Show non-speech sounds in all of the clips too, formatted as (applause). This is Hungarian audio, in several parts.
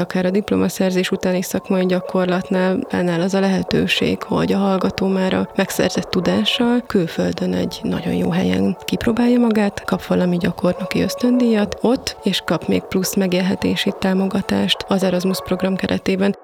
Akár a diplomaszerzés utáni szakmai gyakorlatnál ennél az a lehetőség, hogy a hallgató már a megszerzett tudással külföldön egy nagyon jó helyen kipróbálja magát, kap valami gyakornoki ösztöndíjat ott, és kap még plusz megélhetési támogatást az Erasmus program keretében.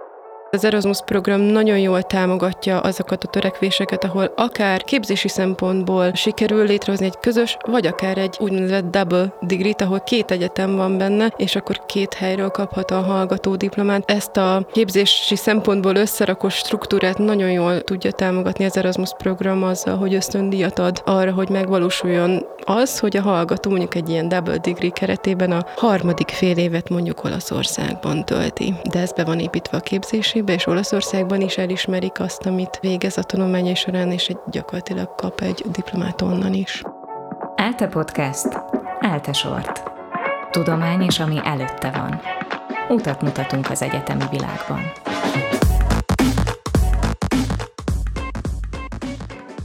Az Erasmus program nagyon jól támogatja azokat a törekvéseket, ahol akár képzési szempontból sikerül létrehozni egy közös, vagy akár egy úgynevezett double degree ahol két egyetem van benne, és akkor két helyről kaphat a hallgató diplomát. Ezt a képzési szempontból összerakott struktúrát nagyon jól tudja támogatni az Erasmus program azzal, hogy ösztöndíjat ad arra, hogy megvalósuljon az, hogy a hallgató mondjuk egy ilyen double degree keretében a harmadik fél évet mondjuk Olaszországban tölti. De ez be van építve a képzési Bécsbe és Olaszországban is elismerik azt, amit végez a tanulmányai során, és egy gyakorlatilag kap egy diplomát onnan is. ELTE Podcast. ELTE Sort. Tudomány és ami előtte van. Utat mutatunk az egyetemi világban.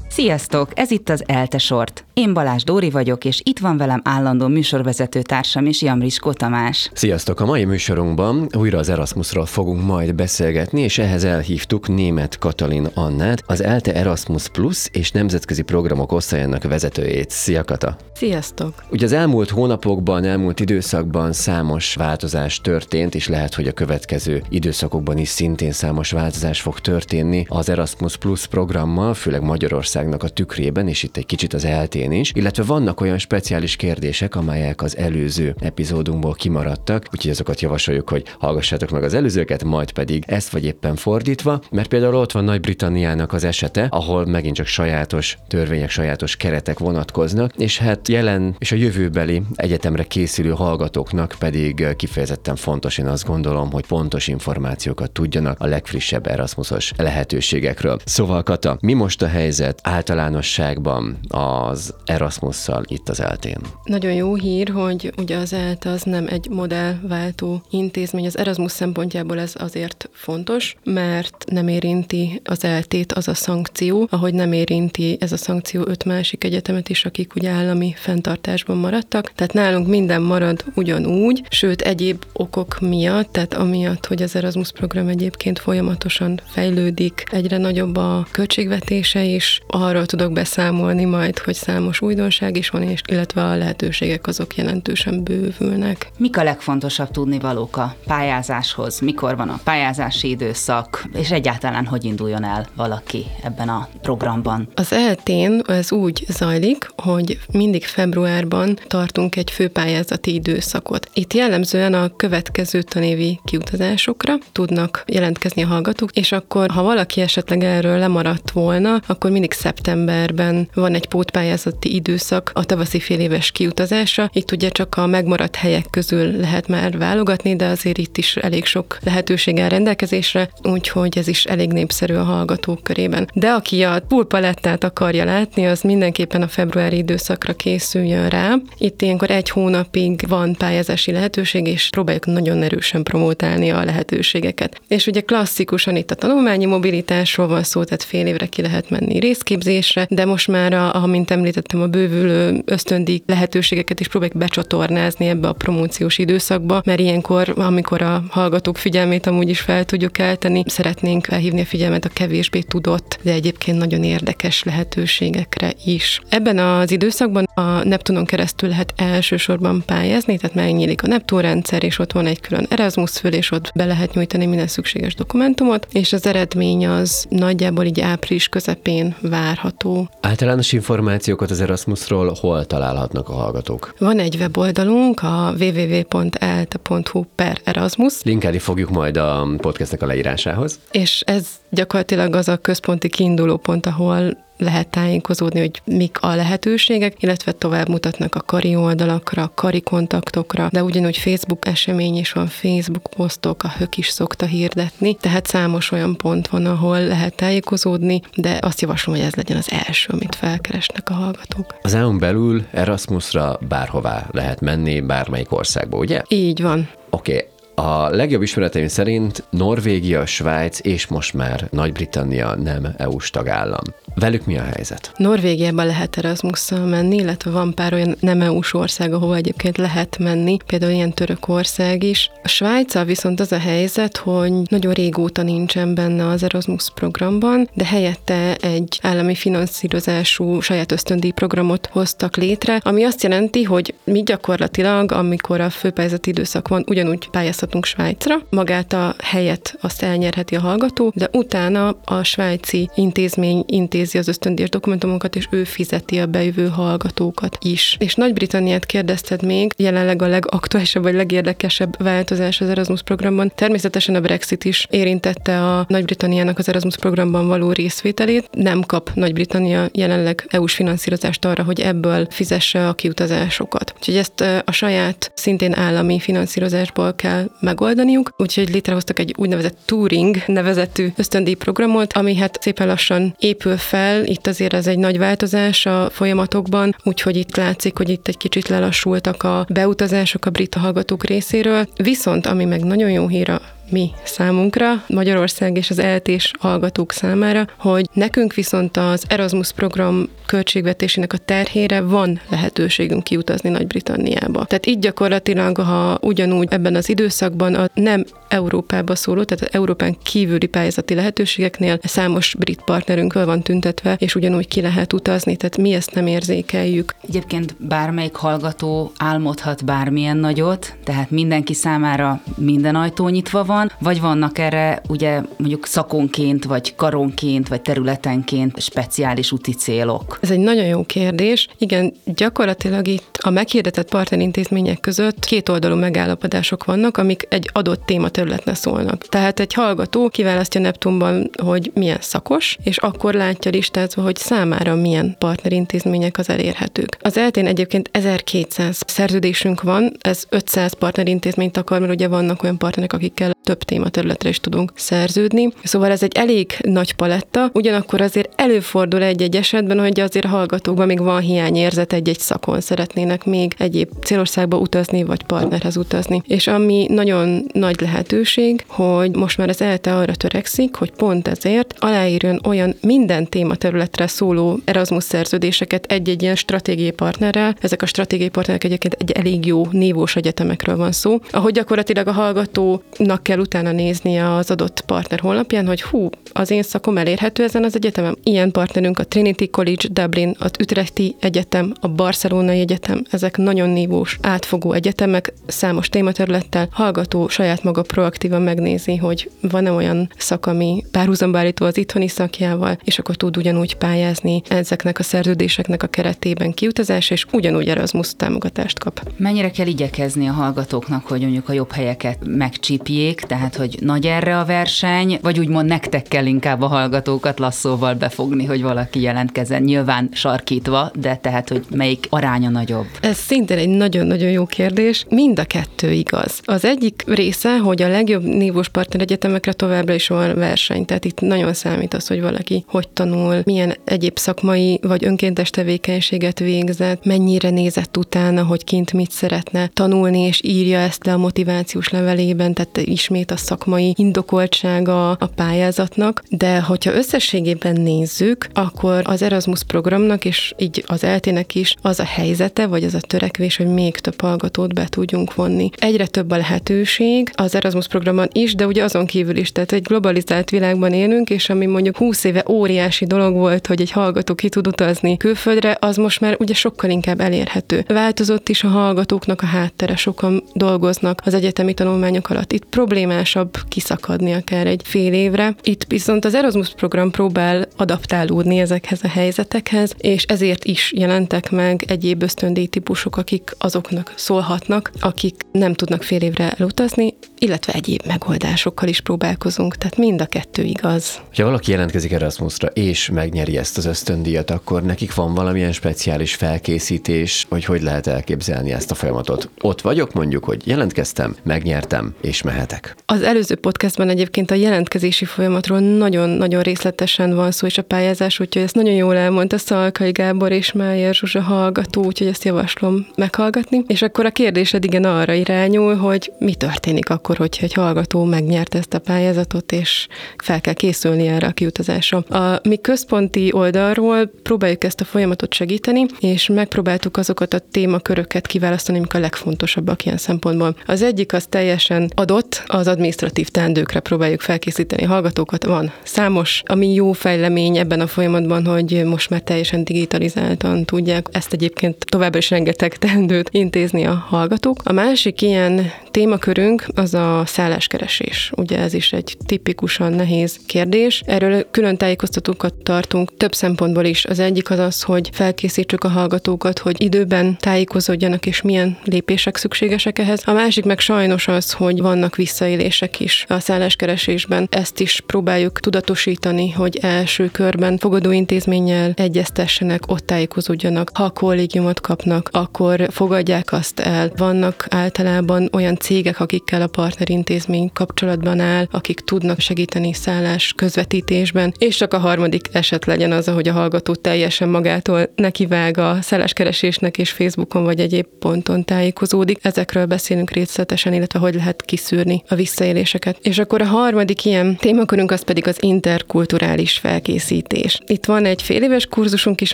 Sziasztok! Ez itt az ELTE Sort. Én Balázs Dóri vagyok, és itt van velem állandó műsorvezető társam is, Jamriskó Tamás. Sziasztok! A mai műsorunkban újra az Erasmusról fogunk majd beszélgetni, és ehhez elhívtuk német Katalin Annát, az ELTE Erasmus Plus és nemzetközi programok osztályának vezetőjét. Szia Kata! Sziasztok! Ugye az elmúlt hónapokban, elmúlt időszakban számos változás történt, és lehet, hogy a következő időszakokban is szintén számos változás fog történni az Erasmus Plus programmal, főleg Magyarországnak a tükrében, és itt egy kicsit az eltén elején is, illetve vannak olyan speciális kérdések, amelyek az előző epizódunkból kimaradtak, úgyhogy azokat javasoljuk, hogy hallgassátok meg az előzőket, majd pedig ezt vagy éppen fordítva, mert például ott van Nagy-Britanniának az esete, ahol megint csak sajátos törvények, sajátos keretek vonatkoznak, és hát jelen és a jövőbeli egyetemre készülő hallgatóknak pedig kifejezetten fontos, én azt gondolom, hogy pontos információkat tudjanak a legfrissebb Erasmusos lehetőségekről. Szóval Kata, mi most a helyzet általánosságban az Erasmusszal itt az eltén. Nagyon jó hír, hogy ugye az ELT az nem egy modellváltó intézmény. Az Erasmus szempontjából ez azért fontos, mert nem érinti az eltét az a szankció, ahogy nem érinti ez a szankció öt másik egyetemet is, akik ugye állami fenntartásban maradtak. Tehát nálunk minden marad ugyanúgy, sőt egyéb okok miatt, tehát amiatt, hogy az Erasmus program egyébként folyamatosan fejlődik, egyre nagyobb a költségvetése is, arról tudok beszámolni majd, hogy számos számos újdonság is van, és illetve a lehetőségek azok jelentősen bővülnek. Mik a legfontosabb tudnivalók a pályázáshoz? Mikor van a pályázási időszak, és egyáltalán hogy induljon el valaki ebben a programban? Az eltén ez úgy zajlik, hogy mindig februárban tartunk egy főpályázati időszakot. Itt jellemzően a következő tanévi kiutazásokra tudnak jelentkezni a hallgatók, és akkor, ha valaki esetleg erről lemaradt volna, akkor mindig szeptemberben van egy pótpályázat közötti időszak a tavaszi féléves kiutazásra. Itt ugye csak a megmaradt helyek közül lehet már válogatni, de azért itt is elég sok lehetőség áll rendelkezésre, úgyhogy ez is elég népszerű a hallgatók körében. De aki a pulpalettát akarja látni, az mindenképpen a februári időszakra készüljön rá. Itt ilyenkor egy hónapig van pályázási lehetőség, és próbáljuk nagyon erősen promotálni a lehetőségeket. És ugye klasszikusan itt a tanulmányi mobilitásról van szó, tehát fél évre ki lehet menni részképzésre, de most már, a, amint említett, említettem, a bővülő ösztöndi lehetőségeket is próbáljuk becsatornázni ebbe a promóciós időszakba, mert ilyenkor, amikor a hallgatók figyelmét amúgy is fel tudjuk eltenni, szeretnénk felhívni a figyelmet a kevésbé tudott, de egyébként nagyon érdekes lehetőségekre is. Ebben az időszakban a Neptunon keresztül lehet elsősorban pályázni, tehát megnyílik a Neptun rendszer, és ott van egy külön Erasmus föl, és ott be lehet nyújtani minden szükséges dokumentumot, és az eredmény az nagyjából így április közepén várható. Általános információkat az az Erasmusról hol találhatnak a hallgatók? Van egy weboldalunk, a www.elte.hu per Erasmus. Linkelni fogjuk majd a podcastnek a leírásához. És ez gyakorlatilag az a központi kiinduló pont, ahol lehet tájékozódni, hogy mik a lehetőségek, illetve tovább mutatnak a kari oldalakra, a kari kontaktokra, de ugyanúgy Facebook esemény is van, Facebook posztok, a hök is szokta hirdetni, tehát számos olyan pont van, ahol lehet tájékozódni, de azt javaslom, hogy ez legyen az első, amit felkeresnek a hallgatók. Az EU-n belül Erasmusra bárhová lehet menni, bármelyik országba, ugye? Így van. Oké, okay A legjobb ismereteim szerint Norvégia, Svájc és most már Nagy-Britannia nem EU-s tagállam. Velük mi a helyzet? Norvégiában lehet erasmus menni, illetve van pár olyan nem EU-s ország, ahol egyébként lehet menni, például ilyen Törökország is. A Svájca viszont az a helyzet, hogy nagyon régóta nincsen benne az Erasmus programban, de helyette egy állami finanszírozású saját ösztöndíj programot hoztak létre, ami azt jelenti, hogy mi gyakorlatilag, amikor a főpályázati időszak van, ugyanúgy pályázhatunk Svájcra, magát a helyet azt elnyerheti a hallgató, de utána a svájci intézmény intézi az ösztöndíjas dokumentumokat, és ő fizeti a bejövő hallgatókat is. És Nagy-Britanniát kérdezted még, jelenleg a legaktuálisabb vagy legérdekesebb változás az Erasmus programban. Természetesen a Brexit is érintette a Nagy-Britanniának az Erasmus programban való részvételét. Nem kap Nagy-Britannia jelenleg EU-s finanszírozást arra, hogy ebből fizesse a kiutazásokat. Úgyhogy ezt a saját szintén állami finanszírozásból kell megoldaniuk, úgyhogy létrehoztak egy úgynevezett Turing nevezetű ösztöndíj programot, ami hát szépen lassan épül fel. Itt azért ez egy nagy változás a folyamatokban, úgyhogy itt látszik, hogy itt egy kicsit lelassultak a beutazások a brit hallgatók részéről. Viszont, ami meg nagyon jó hír a mi számunkra, Magyarország és az eltés hallgatók számára, hogy nekünk viszont az Erasmus program költségvetésének a terhére van lehetőségünk kiutazni Nagy-Britanniába. Tehát így gyakorlatilag, ha ugyanúgy ebben az időszakban a nem Európába szóló, tehát az Európán kívüli pályázati lehetőségeknél számos brit partnerünkről van tüntetve, és ugyanúgy ki lehet utazni, tehát mi ezt nem érzékeljük. Egyébként bármelyik hallgató álmodhat bármilyen nagyot, tehát mindenki számára minden ajtó nyitva van, van, vagy vannak erre ugye mondjuk szakonként, vagy karonként, vagy területenként speciális úti célok? Ez egy nagyon jó kérdés. Igen, gyakorlatilag itt a meghirdetett partnerintézmények között két oldalú megállapodások vannak, amik egy adott tématerületne szólnak. Tehát egy hallgató kiválasztja Neptunban, hogy milyen szakos, és akkor látja listázva, hogy számára milyen partnerintézmények az elérhetők. Az eltén egyébként 1200 szerződésünk van, ez 500 partnerintézményt akar, mert ugye vannak olyan partnerek, akikkel több tématerületre is tudunk szerződni. Szóval ez egy elég nagy paletta, ugyanakkor azért előfordul egy-egy esetben, hogy azért a hallgatókban még van hiányérzet egy-egy szakon szeretnének még egyéb célországba utazni, vagy partnerhez utazni. És ami nagyon nagy lehetőség, hogy most már az ELTE arra törekszik, hogy pont ezért aláírjon olyan minden tématerületre szóló Erasmus szerződéseket egy-egy ilyen stratégiai partnerrel. Ezek a stratégiai partnerek egyébként egy elég jó névós egyetemekről van szó, ahogy gyakorlatilag a hallgatónak kell utána néznie az adott partner honlapján, hogy hú, az én szakom elérhető ezen az egyetemem. Ilyen partnerünk a Trinity College Dublin, az Utrechti Egyetem, a Barcelonai Egyetem, ezek nagyon nívós, átfogó egyetemek, számos tématerülettel. Hallgató saját maga proaktívan megnézi, hogy van-e olyan szak, ami párhuzamba állító az itthoni szakjával, és akkor tud ugyanúgy pályázni ezeknek a szerződéseknek a keretében kiutazás, és ugyanúgy Erasmus támogatást kap. Mennyire kell igyekezni a hallgatóknak, hogy mondjuk a jobb helyeket megcsípjék, tehát hogy nagy erre a verseny, vagy úgymond nektek kell inkább a hallgatókat lasszóval befogni, hogy valaki jelentkezzen, nyilván sarkítva, de tehát, hogy melyik aránya nagyobb? Ez szintén egy nagyon-nagyon jó kérdés. Mind a kettő igaz. Az egyik része, hogy a legjobb nívós partner egyetemekre továbbra is van verseny, tehát itt nagyon számít az, hogy valaki hogy tanul, milyen egyéb szakmai vagy önkéntes tevékenységet végzett, mennyire nézett utána, hogy kint mit szeretne tanulni, és írja ezt le a motivációs levelében, tehát ismét a szakmai indokoltsága a pályázatnak, de hogyha összességében nézzük, akkor az Erasmus programnak és így az eltének is az a helyzete, vagy az a törekvés, hogy még több hallgatót be tudjunk vonni. Egyre több a lehetőség az Erasmus programban is, de ugye azon kívül is, tehát egy globalizált világban élünk, és ami mondjuk 20 éve óriási dolog volt, hogy egy hallgató ki tud utazni külföldre, az most már ugye sokkal inkább elérhető. Változott is a hallgatóknak a háttere, sokan dolgoznak az egyetemi tanulmányok alatt. Itt problémásabb kiszakadni akár egy fél évre. Itt viszont az Erasmus program próbál adaptálódni ezekhez a helyzetekhez, és ezért is jelentek meg egyéb ösztöndíj típusok, akik azoknak szólhatnak, akik nem tudnak fél évre elutazni, illetve egyéb megoldásokkal is próbálkozunk, tehát mind a kettő igaz. Ha valaki jelentkezik Erasmusra és megnyeri ezt az ösztöndíjat, akkor nekik van valamilyen speciális felkészítés, hogy hogy lehet elképzelni ezt a folyamatot. Ott vagyok mondjuk, hogy jelentkeztem, megnyertem és mehetek. Az előző podcastban egyébként a jelentkezési folyamatról nagyon-nagyon részletesen van szó, és a pályázás, úgyhogy ezt nagyon jól elmondta Szalkai Gábor és Májer Zsuzsa hallgató, úgyhogy ezt javaslom meghallgatni. És akkor a kérdésed igen arra irányul, hogy mi történik akkor, hogyha egy hallgató megnyerte ezt a pályázatot, és fel kell készülni erre a kiutazásra. A mi központi oldalról próbáljuk ezt a folyamatot segíteni, és megpróbáltuk azokat a témaköröket kiválasztani, amik a legfontosabbak ilyen szempontból. Az egyik az teljesen adott, az administratív teendőkre próbáljuk felkészíteni a hallgatókat. Van számos, ami jó fejlemény ebben a folyamatban, hogy most már teljesen digitalizáltan tudják ezt egyébként továbbra is rengeteg teendőt intézni a hallgatók. A másik ilyen témakörünk az a szálláskeresés. Ugye ez is egy tipikusan nehéz kérdés. Erről külön tájékoztatókat tartunk több szempontból is. Az egyik az az, hogy felkészítsük a hallgatókat, hogy időben tájékozódjanak, és milyen lépések szükségesek ehhez. A másik meg sajnos az, hogy vannak visszaélések is a szálláskeresésben. Ezt is próbáljuk tudatosítani, hogy első körben fogadóintézménnyel egyeztessenek, ott tájékozódjanak. Ha kollégiumot kapnak, akkor fogadják azt el. Vannak általában olyan cégek, akikkel a partnerintézmény kapcsolatban áll, akik tudnak segíteni szállás közvetítésben, és csak a harmadik eset legyen az, hogy a hallgató teljesen magától nekivág a szálláskeresésnek, és Facebookon vagy egyéb ponton tájékozódik. Ezekről beszélünk részletesen, illetve hogy lehet kiszűrni a visszaéléseket. És akkor a harmadik ilyen témakörünk az pedig az interkulturális felkészítés. Itt van egy fél éves kurzusunk is,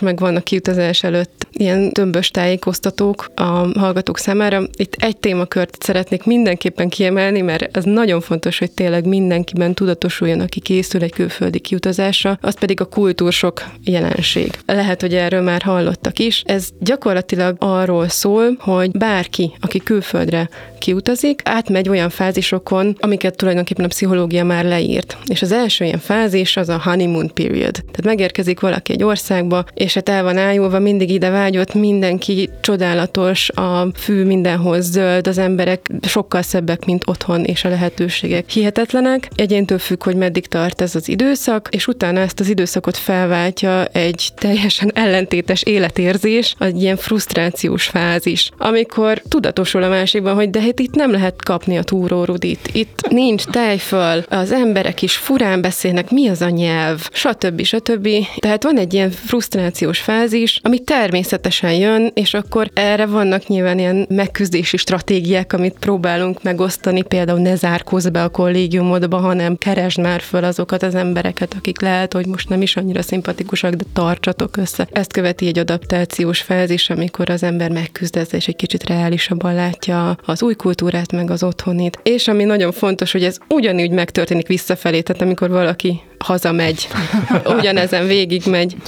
meg van a kiutazás előtt ilyen tömbös tájékoztatók a hallgatók számára. Itt egy témakört szeretnék mindenképpen kiemelni, mert ez nagyon fontos, hogy tényleg mindenkiben tudatosuljon, aki készül egy külföldi kiutazásra, az pedig a kultúrsok jelenség. Lehet, hogy erről már hallottak is. Ez gyakorlatilag arról szól, hogy bárki, aki külföldre kiutazik, átmegy olyan fázisokon, amiket tulajdonképpen a pszichológia már leírt. És az első ilyen fázis az a honeymoon period. Tehát megérkezik valaki egy országba, és hát el van ájulva, mindig ide vágyott, mindenki csodálatos, a fű mindenhoz zöld, az emberek sokkal szebbek, mint otthon, és a lehetőségek hihetetlenek. Egyéntől függ, hogy meddig tart ez az időszak, és utána ezt az időszakot felváltja egy teljesen ellentétes életérzés, egy ilyen frusztrációs fázis, amikor tudatosul a másikban, hogy de hát itt nem lehet kapni a túrórudit, itt nincs tejföl, az emberek is furán beszélnek, mi az a nyelv, stb. stb. Tehát van egy ilyen frusztrációs fázis, ami természetesen jön, és akkor erre vannak nyilván ilyen megküzdési stratégiák, amit próbálunk megosztani, például ne zárkózz be a kollégiumodba, hanem keresd már föl azokat az embereket, akik lehet, hogy most nem is annyira szimpatikusak, de tartsatok össze. Ezt követi egy adaptációs fázis, amikor az ember megküzd és egy kicsit reálisabban látja az új kultúrát, meg az otthonit. És ami nagyon fontos, hogy ez ugyanúgy megtörténik visszafelé, tehát amikor valaki hazamegy, ugyanezen végig megy. (laughs)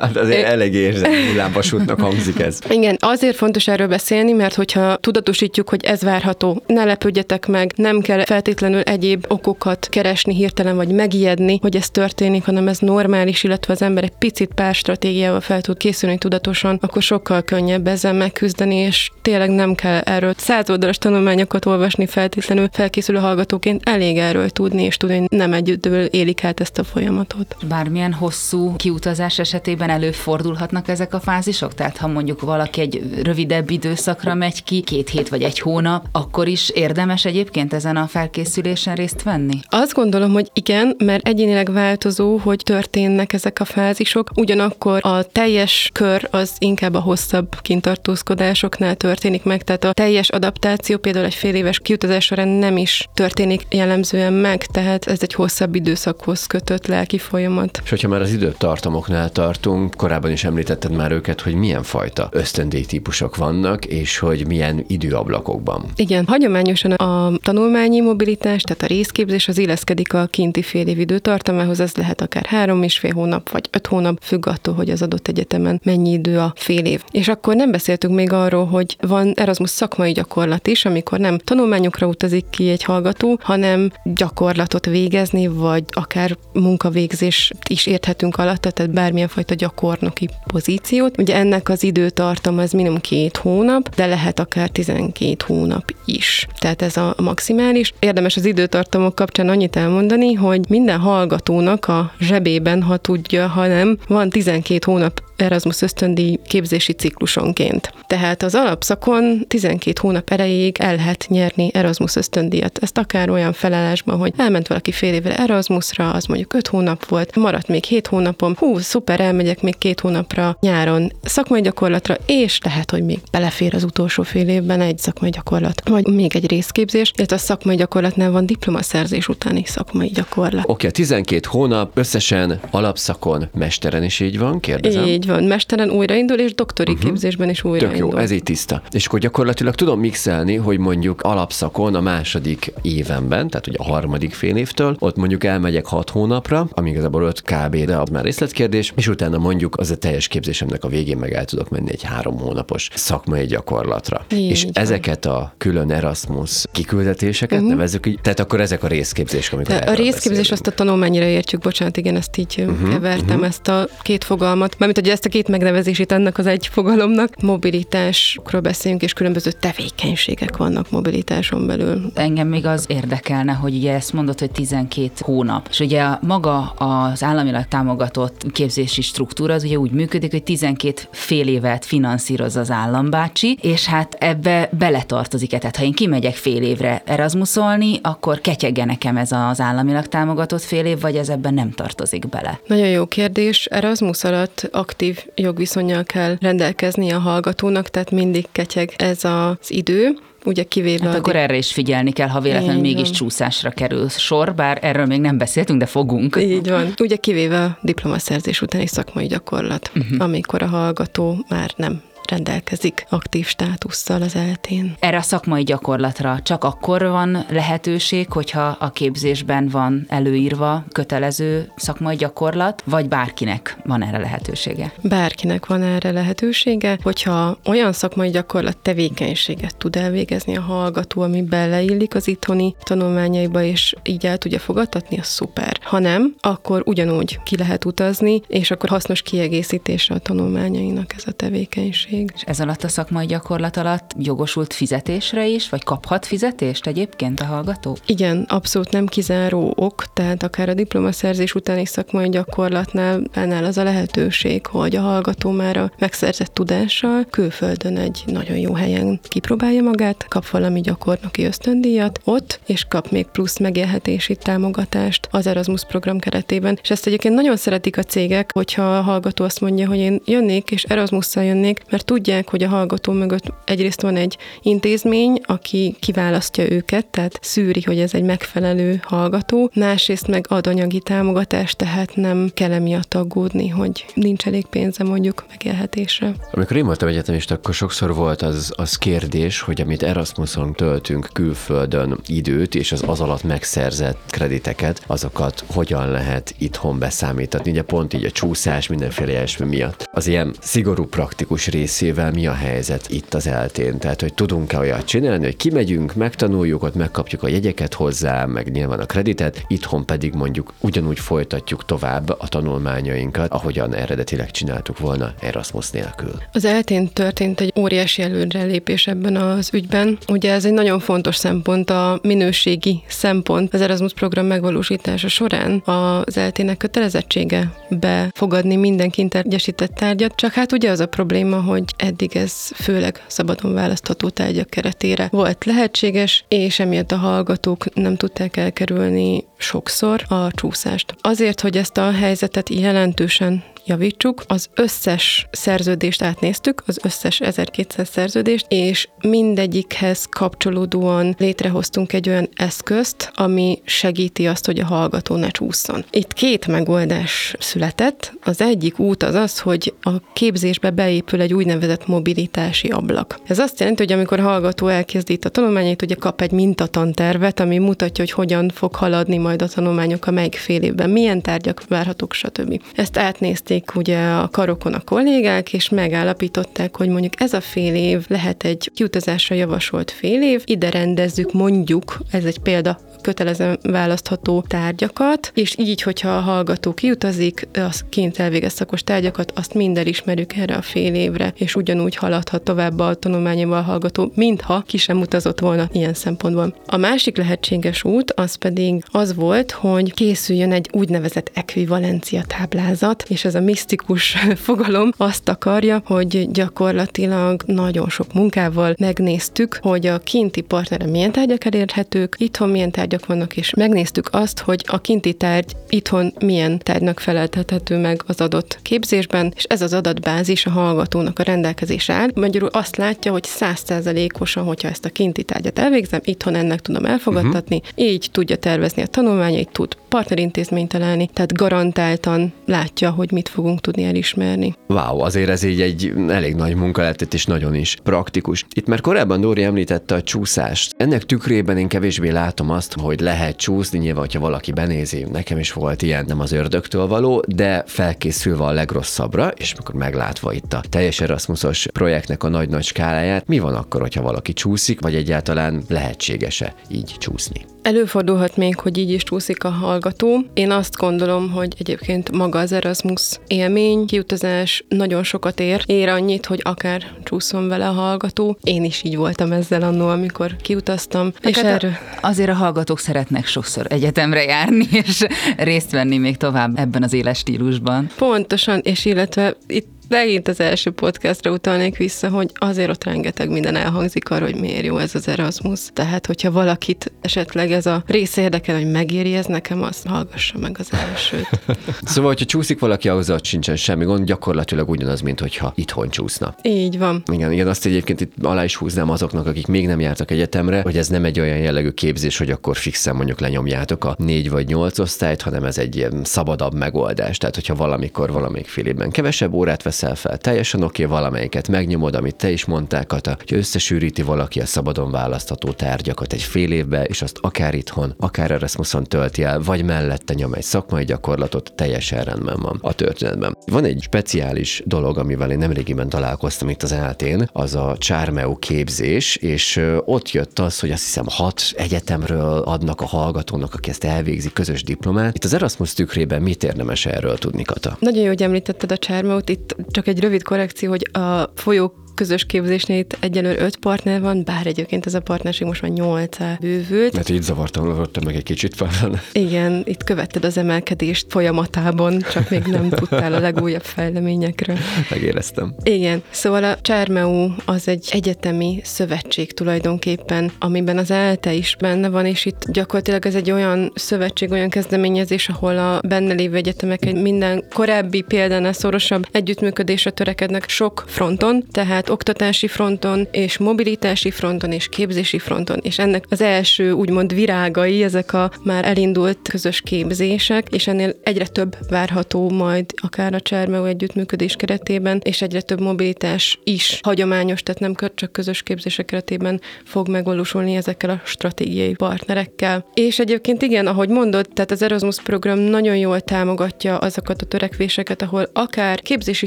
Hát azért elég érzem, hullámvasútnak hangzik ez. (laughs) Igen, azért fontos erről beszélni, mert hogyha tudatosítjuk, hogy ez várható, ne lepődjetek meg, nem kell feltétlenül egyéb okokat keresni hirtelen, vagy megijedni, hogy ez történik, hanem ez normális, illetve az ember egy picit pár stratégiával fel tud készülni tudatosan, akkor sokkal könnyebb ezzel megküzdeni, és tényleg nem kell erről százoldalas tanulmányokat olvasni feltétlenül felkészülő hallgatóként, elég erről tudni, és tudni, hogy nem egyedül élik át ezt a folyamatot. Bármilyen hosszú kiutazás esetében előfordulhatnak ezek a fázisok? Tehát ha mondjuk valaki egy rövidebb időszakra megy ki, két hét vagy egy hónap, akkor is érdemes egyébként ezen a felkészülésen részt venni? Azt gondolom, hogy igen, mert egyénileg változó, hogy történnek ezek a fázisok, ugyanakkor a teljes kör az inkább a hosszabb kintartózkodásoknál történik meg, tehát a teljes adaptáció például egy fél éves kiutazás során nem is történik jellemzően meg, tehát ez egy hosszabb időszakhoz kötött lelki folyamat. És hogyha már az időtartamoknál tartunk, korábban is említetted már őket, hogy milyen fajta ösztöndíj típusok vannak, és hogy milyen időablakokban. Igen, hagyományosan a tanulmányi mobilitás, tehát a részképzés az illeszkedik a kinti fél év időtartamához, ez lehet akár három és fél hónap, vagy öt hónap, függ attól, hogy az adott egyetemen mennyi idő a fél év. És akkor nem beszéltünk még arról, hogy van Erasmus szakmai gyakorlat is, amikor nem tanulmányokra utazik ki egy hallgató, hanem gyakorlatot végezni, vagy akár munkavégzés is érthetünk alatt, tehát bármilyen fajta gyakornoki pozíciót. Ugye ennek az időtartam az minimum két hónap, de lehet akár 12 hónap is. Tehát ez a maximális. Érdemes az időtartamok kapcsán annyit elmondani, hogy minden hallgatónak a zsebében, ha tudja, ha nem, van 12 hónap Erasmus ösztöndíj képzési ciklusonként. Tehát az alapszakon 12 hónap erejéig el lehet nyerni Erasmus ösztöndíjat. Ezt akár olyan felállásban, hogy elment valaki fél évre Erasmusra, az mondjuk 5 hónap volt, maradt még 7 hónapom, hú, szuper, elmegyek még két hónapra nyáron szakmai gyakorlatra, és lehet, hogy még belefér az utolsó fél évben egy szakmai gyakorlat, vagy még egy részképzés, illetve a szakmai gyakorlatnál van diplomaszerzés utáni szakmai gyakorlat. Oké, okay, 12 hónap összesen alapszakon, mesteren is így van, kérdezem? Így van, mesteren újraindul, és doktori uh-huh. képzésben is újraindul. Tök jó, ez így tiszta. És akkor gyakorlatilag tudom mixelni, hogy mondjuk alapszakon a második évenben, tehát ugye a harmadik fél évtől, ott mondjuk elmegyek 6 hónapra, ami igazából 5 kb, de az már részletkérdés, és utána mondjuk az a teljes képzésemnek a végén meg el tudok menni egy három hónapos szakmai gyakorlatra. Így és van. ezeket a külön Erasmus kiküldetéseket uh-huh. nevezzük így, tehát akkor ezek a részképzések, amikor A részképzés beszélünk. azt a tanulmányra értjük, bocsánat, igen, ezt így uh-huh. kevertem, uh-huh. ezt a két fogalmat, mármint hogy ezt a két megnevezését ennek az egy fogalomnak. Mobilitásról beszélünk, és különböző tevékenységek vannak mobilitáson belül. Engem még az érdekelne, hogy ugye ezt mondod, hogy 12 hónap. És ugye maga az államilag támogatott képzési struktúra az ugye úgy működik, hogy 12 fél évet finanszíroz az állambácsi, és hát ebbe beletartozik. Tehát ha én kimegyek fél évre Erasmusolni, akkor ketyegge nekem ez az államilag támogatott fél év, vagy ez ebben nem tartozik bele? Nagyon jó kérdés. Erasmus alatt aktív jogviszonyjal kell rendelkezni a hallgatónak, tehát mindig ketyeg ez az idő ugye kivéve... Hát akkor erre is figyelni kell, ha véletlenül mégis van. csúszásra kerül sor, bár erről még nem beszéltünk, de fogunk. Így van. Ugye kivéve a diplomaszerzés utáni szakmai gyakorlat, uh-huh. amikor a hallgató már nem rendelkezik aktív státusszal az eltén. Erre a szakmai gyakorlatra csak akkor van lehetőség, hogyha a képzésben van előírva kötelező szakmai gyakorlat, vagy bárkinek van erre lehetősége? Bárkinek van erre lehetősége, hogyha olyan szakmai gyakorlat tevékenységet tud elvégezni a hallgató, ami beleillik az itthoni tanulmányaiba, és így el tudja fogadtatni, az szuper. Ha nem, akkor ugyanúgy ki lehet utazni, és akkor hasznos kiegészítésre a tanulmányainak ez a tevékenység lehetőség. És ez alatt a szakmai gyakorlat alatt jogosult fizetésre is, vagy kaphat fizetést egyébként a hallgató? Igen, abszolút nem kizáró ok, tehát akár a diplomaszerzés utáni szakmai gyakorlatnál benne az a lehetőség, hogy a hallgató már a megszerzett tudással külföldön egy nagyon jó helyen kipróbálja magát, kap valami gyakornoki ösztöndíjat ott, és kap még plusz megélhetési támogatást az Erasmus program keretében. És ezt egyébként nagyon szeretik a cégek, hogyha a hallgató azt mondja, hogy én jönnék és Erasmusszal jönnék, mert tudják, hogy a hallgató mögött egyrészt van egy intézmény, aki kiválasztja őket, tehát szűri, hogy ez egy megfelelő hallgató, másrészt meg ad anyagi támogatást, tehát nem kell emiatt aggódni, hogy nincs elég pénze mondjuk megélhetésre. Amikor én voltam egyetemista, akkor sokszor volt az, az kérdés, hogy amit Erasmuson töltünk külföldön időt, és az az alatt megszerzett krediteket, azokat hogyan lehet itthon beszámítani. Ugye pont így a csúszás, mindenféle ilyesmi miatt. Az ilyen szigorú praktikus rész részével mi a helyzet itt az eltén? Tehát, hogy tudunk-e olyat csinálni, hogy kimegyünk, megtanuljuk, ott megkapjuk a jegyeket hozzá, meg nyilván a kreditet, itthon pedig mondjuk ugyanúgy folytatjuk tovább a tanulmányainkat, ahogyan eredetileg csináltuk volna Erasmus nélkül. Az eltén történt egy óriási előrelépés ebben az ügyben. Ugye ez egy nagyon fontos szempont, a minőségi szempont az Erasmus program megvalósítása során az eltének kötelezettsége befogadni minden kintergyesített tárgyat, csak hát ugye az a probléma, hogy eddig ez főleg szabadon választható tárgyak keretére volt lehetséges, és emiatt a hallgatók nem tudták elkerülni sokszor a csúszást. Azért, hogy ezt a helyzetet jelentősen javítsuk. Az összes szerződést átnéztük, az összes 1200 szerződést, és mindegyikhez kapcsolódóan létrehoztunk egy olyan eszközt, ami segíti azt, hogy a hallgató ne csúszson. Itt két megoldás született. Az egyik út az az, hogy a képzésbe beépül egy úgynevezett mobilitási ablak. Ez azt jelenti, hogy amikor a hallgató elkezdi itt a tanulmányait, ugye kap egy mintatantervet, ami mutatja, hogy hogyan fog haladni majd a tanulmányok a melyik évben, milyen tárgyak várhatók, stb. Ezt átnézték ülték ugye a karokon a kollégák, és megállapították, hogy mondjuk ez a fél év lehet egy kiutazásra javasolt fél év, ide rendezzük mondjuk, ez egy példa, kötelezően választható tárgyakat, és így, hogyha a hallgató kiutazik, az kint elvégez szakos tárgyakat, azt mind elismerjük erre a fél évre, és ugyanúgy haladhat tovább a tanulmányával hallgató, mintha ki sem utazott volna ilyen szempontból. A másik lehetséges út az pedig az volt, hogy készüljön egy úgynevezett ekvivalencia táblázat, és ez a misztikus (laughs) fogalom azt akarja, hogy gyakorlatilag nagyon sok munkával megnéztük, hogy a kinti partnere milyen tárgyak elérhetők, itthon milyen tárgyak vannak, és megnéztük azt, hogy a kinti tárgy itthon milyen tárgynak feleltethető meg az adott képzésben, és ez az adatbázis a hallgatónak a rendelkezésre áll. Magyarul azt látja, hogy százszerzalékosan, hogyha ezt a kinti tárgyat elvégzem, itthon ennek tudom elfogadtatni, uh-huh. így tudja tervezni a tanulmányait, tud partnerintézményt találni, tehát garantáltan látja, hogy mit fogunk tudni elismerni. Wow, azért ez így egy elég nagy munka lett, és nagyon is praktikus. Itt már korábban Dóri említette a csúszást. Ennek tükrében én kevésbé látom azt, hogy lehet csúszni, nyilván, hogyha valaki benézi, nekem is volt ilyen, nem az ördögtől való, de felkészülve a legrosszabbra, és mikor meglátva itt a teljes Erasmusos projektnek a nagy-nagy skáláját, mi van akkor, hogyha valaki csúszik, vagy egyáltalán lehetséges-e így csúszni? Előfordulhat még, hogy így is csúszik a hallgató. Én azt gondolom, hogy egyébként maga az Erasmus élmény, kiutazás nagyon sokat ér. Ér annyit, hogy akár csúszom vele a hallgató. Én is így voltam ezzel annó, amikor kiutaztam. Hát és erről... Azért a hallgatók szeretnek sokszor egyetemre járni, és részt venni még tovább ebben az éles stílusban. Pontosan, és illetve itt megint az első podcastra utalnék vissza, hogy azért ott rengeteg minden elhangzik arra, hogy miért jó ez az Erasmus. Tehát, hogyha valakit esetleg ez a rész érdekel, hogy megéri ez nekem, azt hallgassa meg az elsőt. (laughs) szóval, hogyha csúszik valaki, ahhoz ott sincsen semmi gond, gyakorlatilag ugyanaz, mint hogyha itthon csúszna. Így van. Igen, igen, azt egyébként itt alá is húznám azoknak, akik még nem jártak egyetemre, hogy ez nem egy olyan jellegű képzés, hogy akkor fixen mondjuk lenyomjátok a négy vagy nyolc osztályt, hanem ez egy ilyen szabadabb megoldás. Tehát, hogyha valamikor valamelyik fél évben kevesebb órát vesz veszel fel. Teljesen oké, okay, valamelyiket megnyomod, amit te is mondtál, Kata, hogy összesűríti valaki a szabadon választható tárgyakat egy fél évbe, és azt akár itthon, akár Erasmuson tölti el, vagy mellette nyom egy szakmai gyakorlatot, teljesen rendben van a történetben. Van egy speciális dolog, amivel én nemrégiben találkoztam itt az eltén, az a Csármeu képzés, és ott jött az, hogy azt hiszem hat egyetemről adnak a hallgatónak, aki ezt elvégzi közös diplomát. Itt az Erasmus tükrében mit érdemes erről tudni, Kata? Nagyon jó, hogy említetted a Csármeut, itt csak egy rövid korrekció, hogy a folyók közös képzésnél itt egyelőre öt partner van, bár egyébként ez a partnerség most már nyolc bővült. Mert így zavartam, meg egy kicsit fel. Igen, itt követted az emelkedést folyamatában, csak még nem tudtál a legújabb fejleményekről. Megéreztem. Igen, szóval a Csármeu az egy egyetemi szövetség tulajdonképpen, amiben az ELTE is benne van, és itt gyakorlatilag ez egy olyan szövetség, olyan kezdeményezés, ahol a benne lévő egyetemek egy minden korábbi példánál szorosabb együttműködésre törekednek sok fronton, tehát oktatási fronton, és mobilitási fronton, és képzési fronton, és ennek az első úgymond virágai, ezek a már elindult közös képzések, és ennél egyre több várható majd akár a Csermeu együttműködés keretében, és egyre több mobilitás is hagyományos, tehát nem csak közös képzések keretében fog megvalósulni ezekkel a stratégiai partnerekkel. És egyébként igen, ahogy mondod, tehát az Erasmus program nagyon jól támogatja azokat a törekvéseket, ahol akár képzési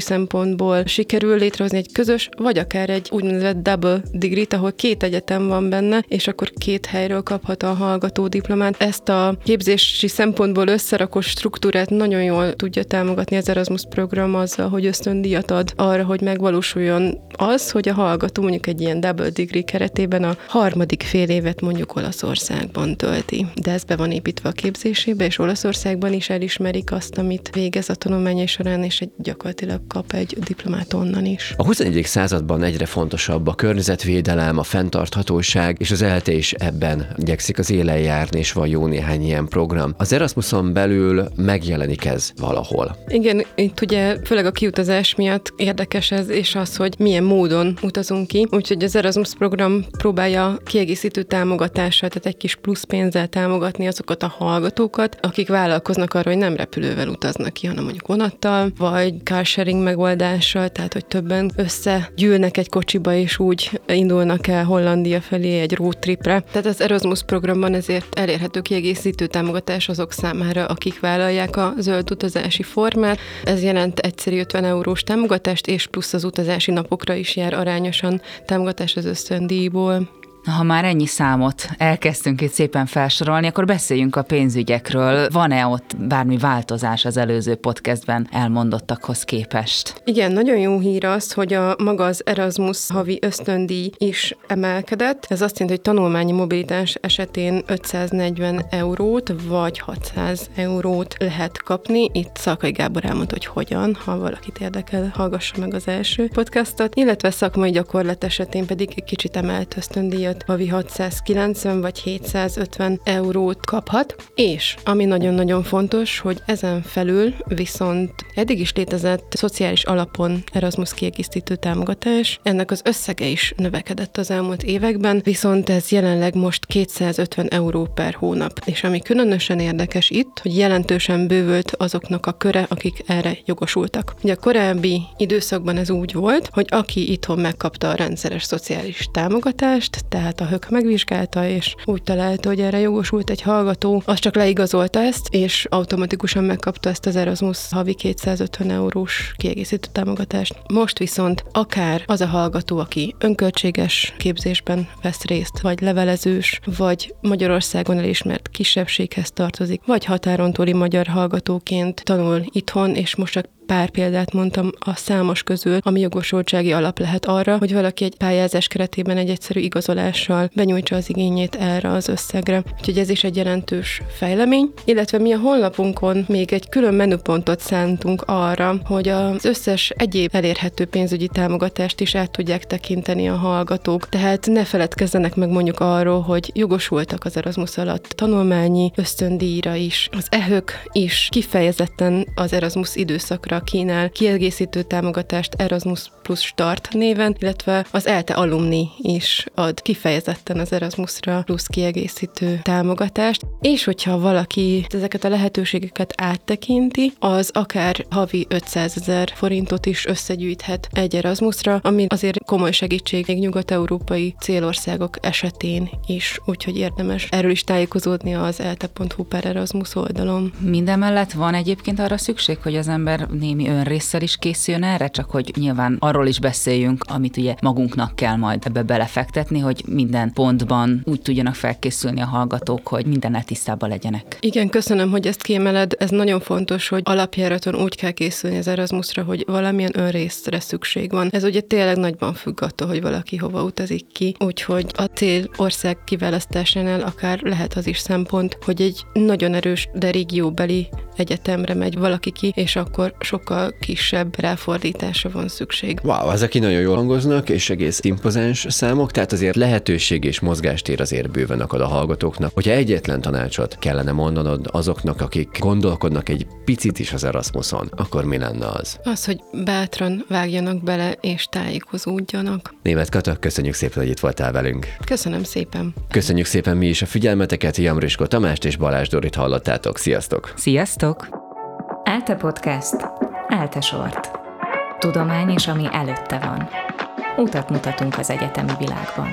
szempontból sikerül létrehozni egy közös, vagy akár egy úgynevezett double degree ahol két egyetem van benne, és akkor két helyről kaphat a hallgató diplomát. Ezt a képzési szempontból összerakott struktúrát nagyon jól tudja támogatni az Erasmus program azzal, hogy ösztöndíjat ad arra, hogy megvalósuljon az, hogy a hallgató mondjuk egy ilyen double degree keretében a harmadik fél évet mondjuk Olaszországban tölti. De ez be van építve a képzésébe, és Olaszországban is elismerik azt, amit végez a tanulmányai során, és egy gyakorlatilag kap egy diplomát onnan is. A 21. században egyre fontosabb a környezetvédelem, a fenntarthatóság, és az ELTE is ebben igyekszik az élen járni, és van jó néhány ilyen program. Az Erasmuson belül megjelenik ez valahol. Igen, itt ugye főleg a kiutazás miatt érdekes ez, és az, hogy milyen módon utazunk ki. Úgyhogy az Erasmus program próbálja kiegészítő támogatással, tehát egy kis plusz pénzzel támogatni azokat a hallgatókat, akik vállalkoznak arra, hogy nem repülővel utaznak ki, hanem mondjuk vonattal, vagy carsharing megoldással, tehát hogy többen összegyűlnek egy kocsiba, és úgy indulnak el Hollandia felé egy roadtripre. Tehát az Erasmus programban ezért elérhető kiegészítő támogatás azok számára, akik vállalják a zöld utazási formát. Ez jelent egyszerű 50 eurós támogatást, és plusz az utazási napokra is jár arányosan támogatás az ösztöndíjból. Ha már ennyi számot elkezdtünk itt szépen felsorolni, akkor beszéljünk a pénzügyekről. Van-e ott bármi változás az előző podcastben elmondottakhoz képest? Igen, nagyon jó hír az, hogy a maga az Erasmus havi ösztöndíj is emelkedett. Ez azt jelenti, hogy tanulmányi mobilitás esetén 540 eurót vagy 600 eurót lehet kapni. Itt Szalkai Gábor elmondta, hogy hogyan, ha valakit érdekel, hallgassa meg az első podcastot, illetve szakmai gyakorlat esetén pedig egy kicsit emelt ösztöndíjat miatt havi 690 vagy 750 eurót kaphat, és ami nagyon-nagyon fontos, hogy ezen felül viszont eddig is létezett szociális alapon Erasmus kiegészítő támogatás, ennek az összege is növekedett az elmúlt években, viszont ez jelenleg most 250 euró per hónap. És ami különösen érdekes itt, hogy jelentősen bővült azoknak a köre, akik erre jogosultak. Ugye a korábbi időszakban ez úgy volt, hogy aki itthon megkapta a rendszeres szociális támogatást, tehát tehát a hök megvizsgálta, és úgy találta, hogy erre jogosult egy hallgató, az csak leigazolta ezt, és automatikusan megkapta ezt az Erasmus havi 250 eurós kiegészítő támogatást. Most viszont akár az a hallgató, aki önköltséges képzésben vesz részt, vagy levelezős, vagy Magyarországon elismert kisebbséghez tartozik, vagy határon túli magyar hallgatóként tanul itthon, és most csak pár példát mondtam a számos közül, ami jogosultsági alap lehet arra, hogy valaki egy pályázás keretében egy egyszerű igazolással benyújtsa az igényét erre az összegre. Úgyhogy ez is egy jelentős fejlemény, illetve mi a honlapunkon még egy külön menüpontot szántunk arra, hogy az összes egyéb elérhető pénzügyi támogatást is át tudják tekinteni a hallgatók. Tehát ne feledkezzenek meg mondjuk arról, hogy jogosultak az Erasmus alatt tanulmányi ösztöndíjra is. Az ehök is kifejezetten az Erasmus időszakra kínál kiegészítő támogatást Erasmus Plus Start néven, illetve az ELTE Alumni is ad kifejezetten az Erasmusra plusz kiegészítő támogatást, és hogyha valaki ezeket a lehetőségeket áttekinti, az akár havi 500 ezer forintot is összegyűjthet egy Erasmusra, ami azért komoly segítség még nyugat-európai célországok esetén is, úgyhogy érdemes erről is tájékozódni az elte.hu per Erasmus oldalon. Minden mellett van egyébként arra szükség, hogy az ember némi önrészsel is készüljön erre, csak hogy nyilván arról is beszéljünk, amit ugye magunknak kell majd ebbe belefektetni, hogy minden pontban úgy tudjanak felkészülni a hallgatók, hogy mindennel tisztában legyenek. Igen, köszönöm, hogy ezt kiemeled. Ez nagyon fontos, hogy alapjáraton úgy kell készülni az Erasmusra, hogy valamilyen önrészre szükség van. Ez ugye tényleg nagyban függ attól, hogy valaki hova utazik ki, úgyhogy a cél ország kiválasztásánál akár lehet az is szempont, hogy egy nagyon erős, de régióbeli egyetemre megy valaki ki, és akkor sokkal kisebb ráfordításra van szükség. Wow, ezek nagyon jól hangoznak, és egész impozáns számok, tehát azért lehetőség és mozgástér azért bőven akad a hallgatóknak. Hogyha egyetlen tanácsot kellene mondanod azoknak, akik gondolkodnak egy picit is az Erasmuson, akkor mi lenne az? Az, hogy bátran vágjanak bele és tájékozódjanak. Német Kata, köszönjük szépen, hogy itt voltál velünk. Köszönöm szépen. Köszönjük szépen mi is a figyelmeteket, Jamrisko Tamást és Balázs Dorit hallottátok. Sziasztok! Sziasztok! Elte Podcast. Elte sort. Tudomány és ami előtte van. Utat mutatunk az egyetemi világban.